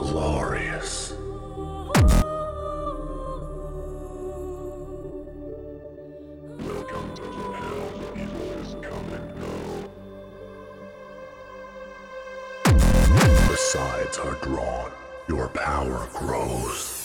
Glorious. Welcome to the hell evil is and go. The sides are drawn. Your power grows.